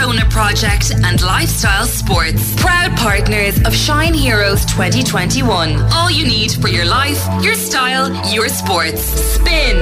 Shona Project and Lifestyle Sports. Proud partners of Shine Heroes 2021. All you need for your life, your style, your sports. Spin.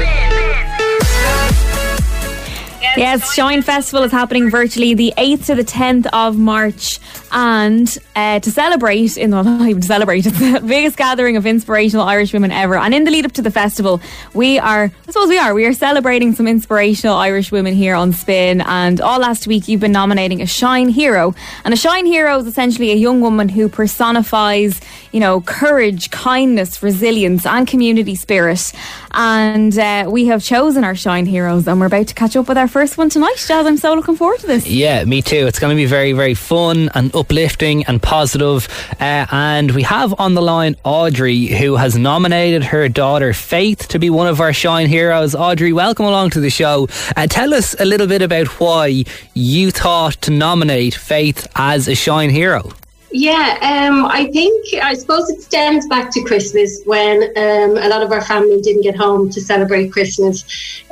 Yes, Shine Festival is happening virtually the 8th to the 10th of March. And uh, to celebrate, in the, not even to celebrate, it's the biggest gathering of inspirational Irish women ever. And in the lead up to the festival, we are, I suppose we are, we are celebrating some inspirational Irish women here on Spin. And all last week, you've been nominating a Shine Hero. And a Shine Hero is essentially a young woman who personifies, you know, courage, kindness, resilience, and community spirit. And uh, we have chosen our Shine Heroes, and we're about to catch up with our first one tonight. Jazz, I'm so looking forward to this. Yeah, me too. It's going to be very, very fun and uplifting and positive. Uh, and we have on the line Audrey, who has nominated her daughter Faith to be one of our Shine Heroes. Audrey, welcome along to the show. Uh, tell us a little bit about why you thought to nominate Faith as a Shine Hero. Yeah, um, I think I suppose it stems back to Christmas when um, a lot of our family didn't get home to celebrate Christmas.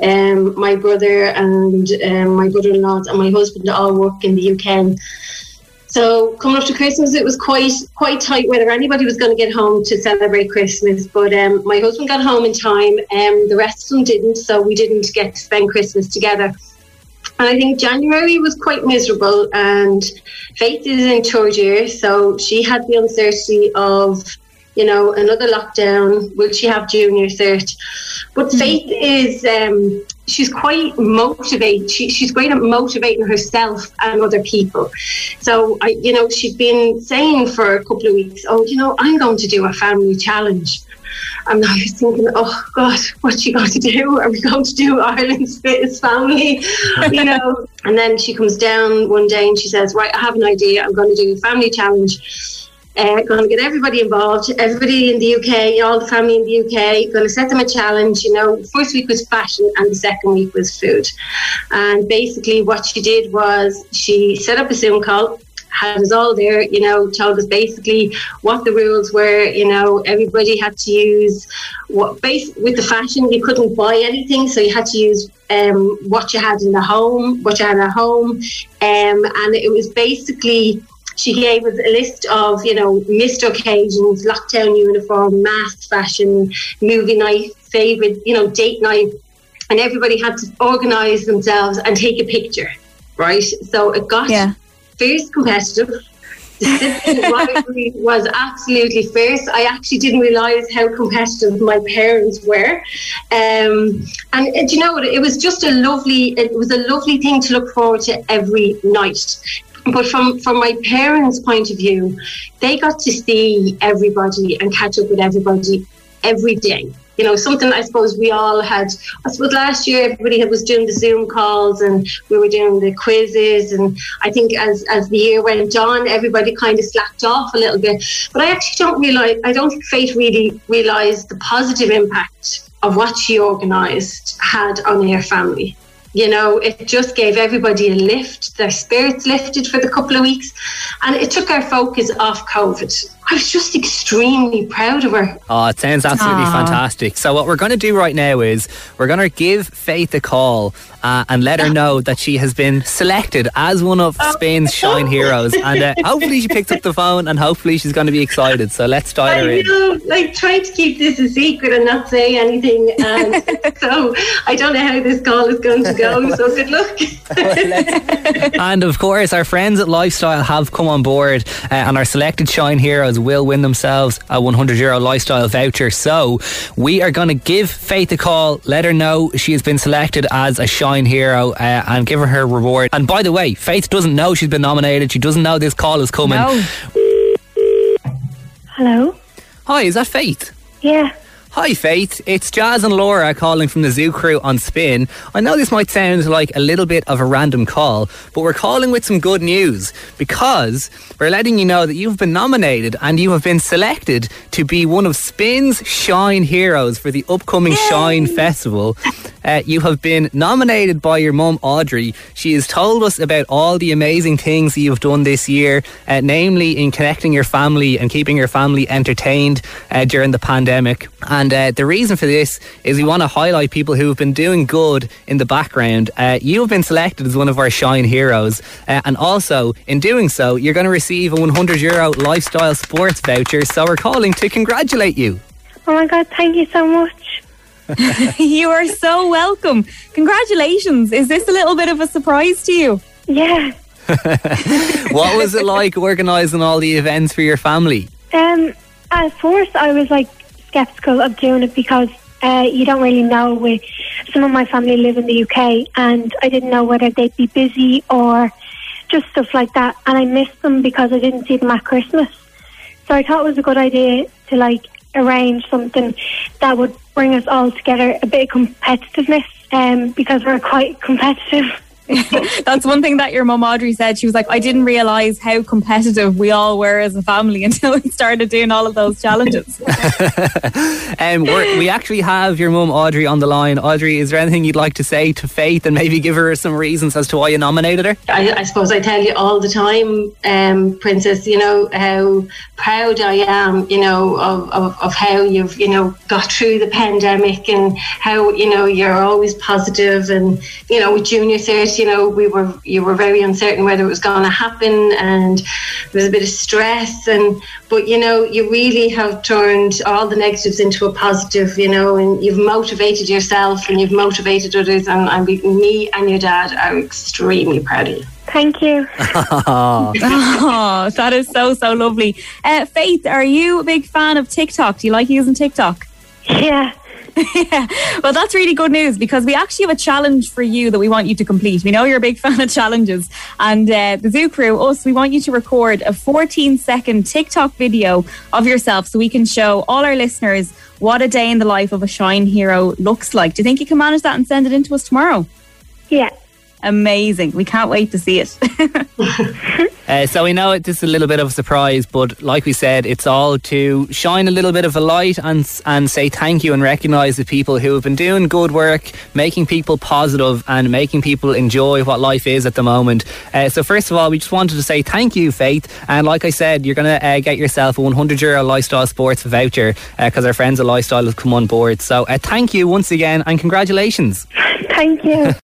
Um, my brother and um, my brother-in-law and my husband all work in the UK. So coming up to Christmas, it was quite quite tight whether anybody was going to get home to celebrate Christmas. But um, my husband got home in time, and um, the rest of them didn't, so we didn't get to spend Christmas together. And I think January was quite miserable. And Faith is in third year, so she had the uncertainty of, you know, another lockdown. Will she have junior cert? But mm-hmm. Faith is, um, she's quite motivated. She, she's great at motivating herself and other people. So, I, you know, she's been saying for a couple of weeks, oh, you know, I'm going to do a family challenge. And I was thinking, oh God, what's she going to do? Are we going to do Ireland's fittest family? you know. And then she comes down one day and she says, right, I have an idea. I'm going to do a family challenge. Uh, going to get everybody involved, everybody in the UK, all the family in the UK, going to set them a challenge. You know, first week was fashion and the second week was food. And basically, what she did was she set up a Zoom call had us all there, you know, told us basically what the rules were. You know, everybody had to use what base with the fashion. You couldn't buy anything, so you had to use um, what you had in the home, what you had at home, um, and it was basically. She gave us a list of, you know, missed occasions, lockdown uniform, mask fashion, movie night, favourite, you know, date night, and everybody had to organise themselves and take a picture, right? So it got yeah fierce competitive. The rivalry was absolutely fierce. I actually didn't realise how competitive my parents were, um, and, and you know what? It was just a lovely. It was a lovely thing to look forward to every night. But from from my parents' point of view, they got to see everybody and catch up with everybody every day you know, something I suppose we all had. I suppose last year everybody was doing the Zoom calls and we were doing the quizzes, and I think as as the year went on, everybody kind of slacked off a little bit. But I actually don't realize. I don't think Faith really realised the positive impact of what she organised had on her family you know, it just gave everybody a lift. Their spirits lifted for the couple of weeks, and it took our focus off COVID. I was just extremely proud of her. Oh, it sounds absolutely Aww. fantastic. So, what we're going to do right now is we're going to give Faith a call uh, and let her know that she has been selected as one of oh. Spin's Shine Heroes. And uh, hopefully, she picks up the phone and hopefully, she's going to be excited. So, let's dial her in. Know, like, trying to keep this a secret and not say anything. And so, I don't know how this call is going to go. So, good luck. and of course, our friends at Lifestyle have come on board, uh, and our selected Shine Heroes will win themselves a 100 euro lifestyle voucher. So we are going to give Faith a call, let her know she has been selected as a Shine Hero, uh, and give her her reward. And by the way, Faith doesn't know she's been nominated. She doesn't know this call is coming. No. Hello. Hi, is that Faith? Yeah. Hi, Faith. It's Jazz and Laura calling from the Zoo Crew on Spin. I know this might sound like a little bit of a random call, but we're calling with some good news because we're letting you know that you've been nominated and you have been selected to be one of Spin's Shine Heroes for the upcoming Yay! Shine Festival. Uh, you have been nominated by your mum, Audrey. She has told us about all the amazing things that you've done this year, uh, namely in connecting your family and keeping your family entertained uh, during the pandemic. And And uh, the reason for this is we want to highlight people who have been doing good in the background. Uh, you have been selected as one of our Shine Heroes. Uh, and also, in doing so, you're going to receive a 100 euro lifestyle sports voucher. So we're calling to congratulate you. Oh my God, thank you so much. you are so welcome. Congratulations. Is this a little bit of a surprise to you? Yeah. what was it like organising all the events for your family? Um, at first, I was like skeptical of doing it because uh, you don't really know. We, some of my family live in the UK, and I didn't know whether they'd be busy or just stuff like that. And I missed them because I didn't see them at Christmas. So I thought it was a good idea to like arrange something that would bring us all together, a bit of competitiveness, um, because we're quite competitive. That's one thing that your mum Audrey said. She was like, I didn't realise how competitive we all were as a family until we started doing all of those challenges. um, we actually have your mum Audrey on the line. Audrey, is there anything you'd like to say to Faith and maybe give her some reasons as to why you nominated her? I, I suppose I tell you all the time, um, Princess, you know, how proud I am, you know, of, of, of how you've, you know, got through the pandemic and how, you know, you're always positive and, you know, with Junior Cert you know, we were you were very uncertain whether it was going to happen, and there was a bit of stress. And but you know, you really have turned all the negatives into a positive. You know, and you've motivated yourself and you've motivated others. And I'm me and your dad are extremely proud of you. Thank you. oh, that is so so lovely. Uh, Faith, are you a big fan of TikTok? Do you like using TikTok? Yeah. yeah. Well, that's really good news because we actually have a challenge for you that we want you to complete. We know you're a big fan of challenges. And uh, the Zoo Crew, us, we want you to record a 14 second TikTok video of yourself so we can show all our listeners what a day in the life of a Shine hero looks like. Do you think you can manage that and send it in to us tomorrow? Yeah. Amazing. We can't wait to see it. uh, so we know it, this is a little bit of a surprise, but like we said, it's all to shine a little bit of a light and and say thank you and recognise the people who have been doing good work, making people positive and making people enjoy what life is at the moment. Uh, so first of all, we just wanted to say thank you, Faith. And like I said, you're going to uh, get yourself a 100 euro Lifestyle Sports voucher because uh, our friends at Lifestyle have come on board. So uh, thank you once again and congratulations. Thank you.